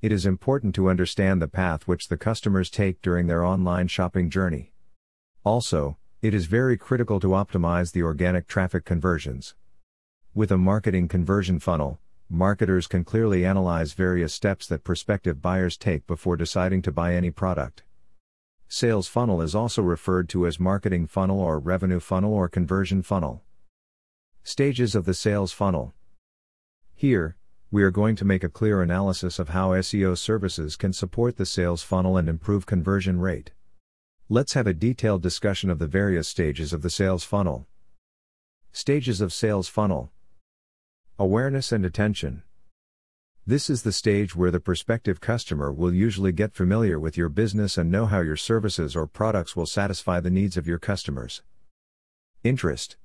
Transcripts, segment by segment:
it is important to understand the path which the customers take during their online shopping journey. Also, it is very critical to optimize the organic traffic conversions. With a marketing conversion funnel, marketers can clearly analyze various steps that prospective buyers take before deciding to buy any product. Sales funnel is also referred to as marketing funnel or revenue funnel or conversion funnel. Stages of the sales funnel. Here, we are going to make a clear analysis of how SEO services can support the sales funnel and improve conversion rate. Let's have a detailed discussion of the various stages of the sales funnel. Stages of sales funnel Awareness and attention. This is the stage where the prospective customer will usually get familiar with your business and know how your services or products will satisfy the needs of your customers. Interest.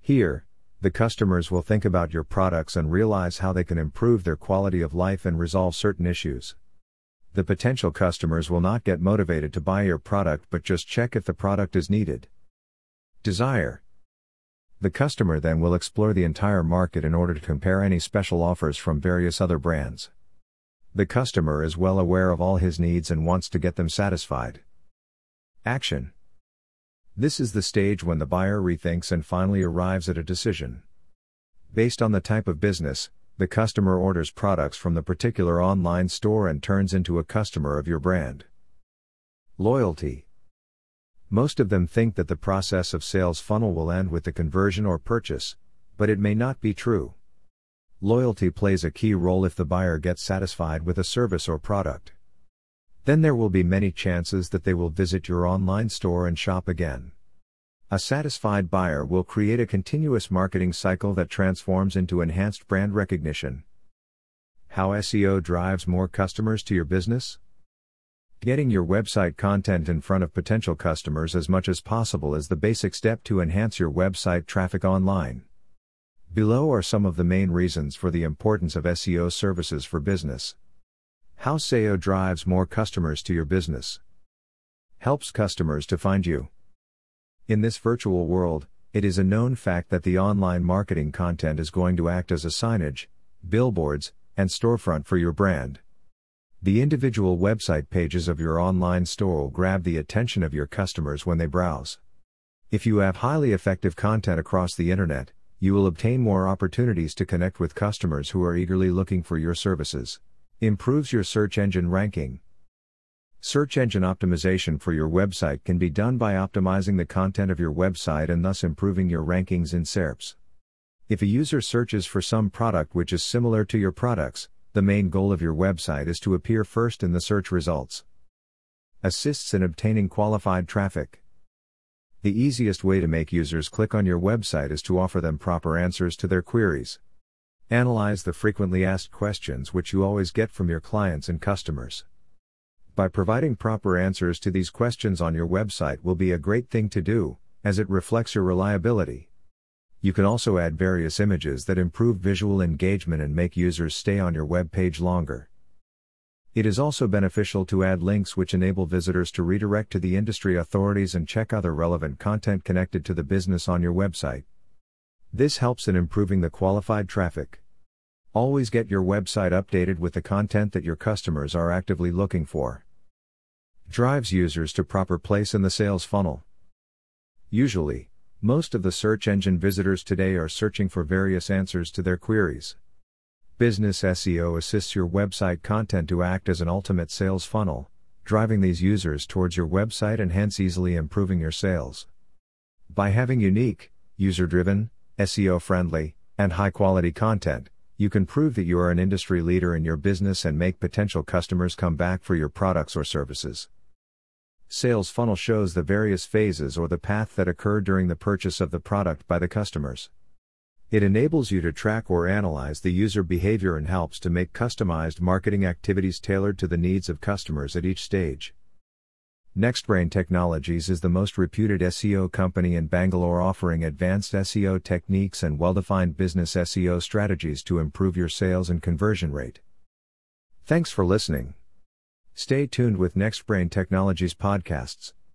Here, the customers will think about your products and realize how they can improve their quality of life and resolve certain issues. The potential customers will not get motivated to buy your product but just check if the product is needed. Desire. The customer then will explore the entire market in order to compare any special offers from various other brands. The customer is well aware of all his needs and wants to get them satisfied. Action. This is the stage when the buyer rethinks and finally arrives at a decision. Based on the type of business, the customer orders products from the particular online store and turns into a customer of your brand. Loyalty. Most of them think that the process of sales funnel will end with the conversion or purchase, but it may not be true. Loyalty plays a key role if the buyer gets satisfied with a service or product. Then there will be many chances that they will visit your online store and shop again. A satisfied buyer will create a continuous marketing cycle that transforms into enhanced brand recognition. How SEO drives more customers to your business? Getting your website content in front of potential customers as much as possible is the basic step to enhance your website traffic online. Below are some of the main reasons for the importance of SEO services for business. How SEO drives more customers to your business. Helps customers to find you. In this virtual world, it is a known fact that the online marketing content is going to act as a signage, billboards, and storefront for your brand. The individual website pages of your online store will grab the attention of your customers when they browse. If you have highly effective content across the internet, you will obtain more opportunities to connect with customers who are eagerly looking for your services. Improves your search engine ranking. Search engine optimization for your website can be done by optimizing the content of your website and thus improving your rankings in SERPs. If a user searches for some product which is similar to your products, the main goal of your website is to appear first in the search results. Assists in obtaining qualified traffic. The easiest way to make users click on your website is to offer them proper answers to their queries. Analyze the frequently asked questions which you always get from your clients and customers. By providing proper answers to these questions on your website will be a great thing to do, as it reflects your reliability. You can also add various images that improve visual engagement and make users stay on your web page longer. It is also beneficial to add links which enable visitors to redirect to the industry authorities and check other relevant content connected to the business on your website. This helps in improving the qualified traffic. Always get your website updated with the content that your customers are actively looking for. Drives users to proper place in the sales funnel. Usually, most of the search engine visitors today are searching for various answers to their queries. Business SEO assists your website content to act as an ultimate sales funnel, driving these users towards your website and hence easily improving your sales. By having unique, user driven, SEO friendly, and high quality content, you can prove that you are an industry leader in your business and make potential customers come back for your products or services. Sales funnel shows the various phases or the path that occur during the purchase of the product by the customers. It enables you to track or analyze the user behavior and helps to make customized marketing activities tailored to the needs of customers at each stage. NextBrain Technologies is the most reputed SEO company in Bangalore offering advanced SEO techniques and well defined business SEO strategies to improve your sales and conversion rate. Thanks for listening. Stay tuned with NextBrain Technologies podcasts.